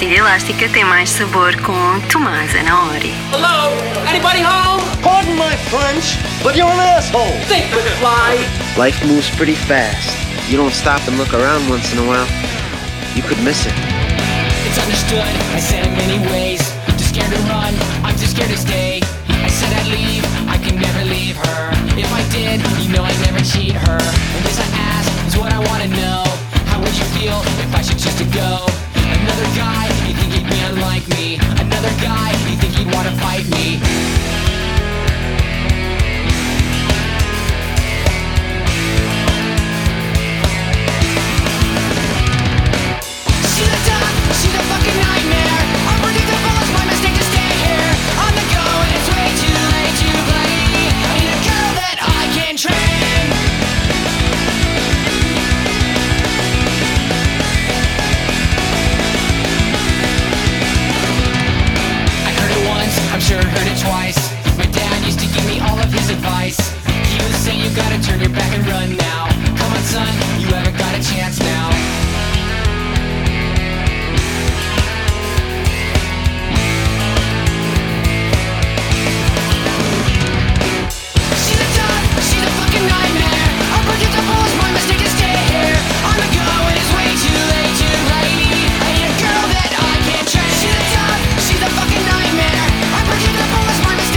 pastilha elástica tem mais sabor com Tomás Anaori. Hello? Anybody home? Pardon my French, but you're an asshole. Think fly. Life moves pretty fast. You don't stop and look around once in a while, you could miss it. It's understood, I said in many ways. Too scared to run, I'm too scared to stay. I said I'd leave, I can never leave her. If I did, you know I'd never cheat her. And this I ask is what I wanna know. How would you feel if I should choose to go? Sure heard it twice. My dad used to give me all of his advice.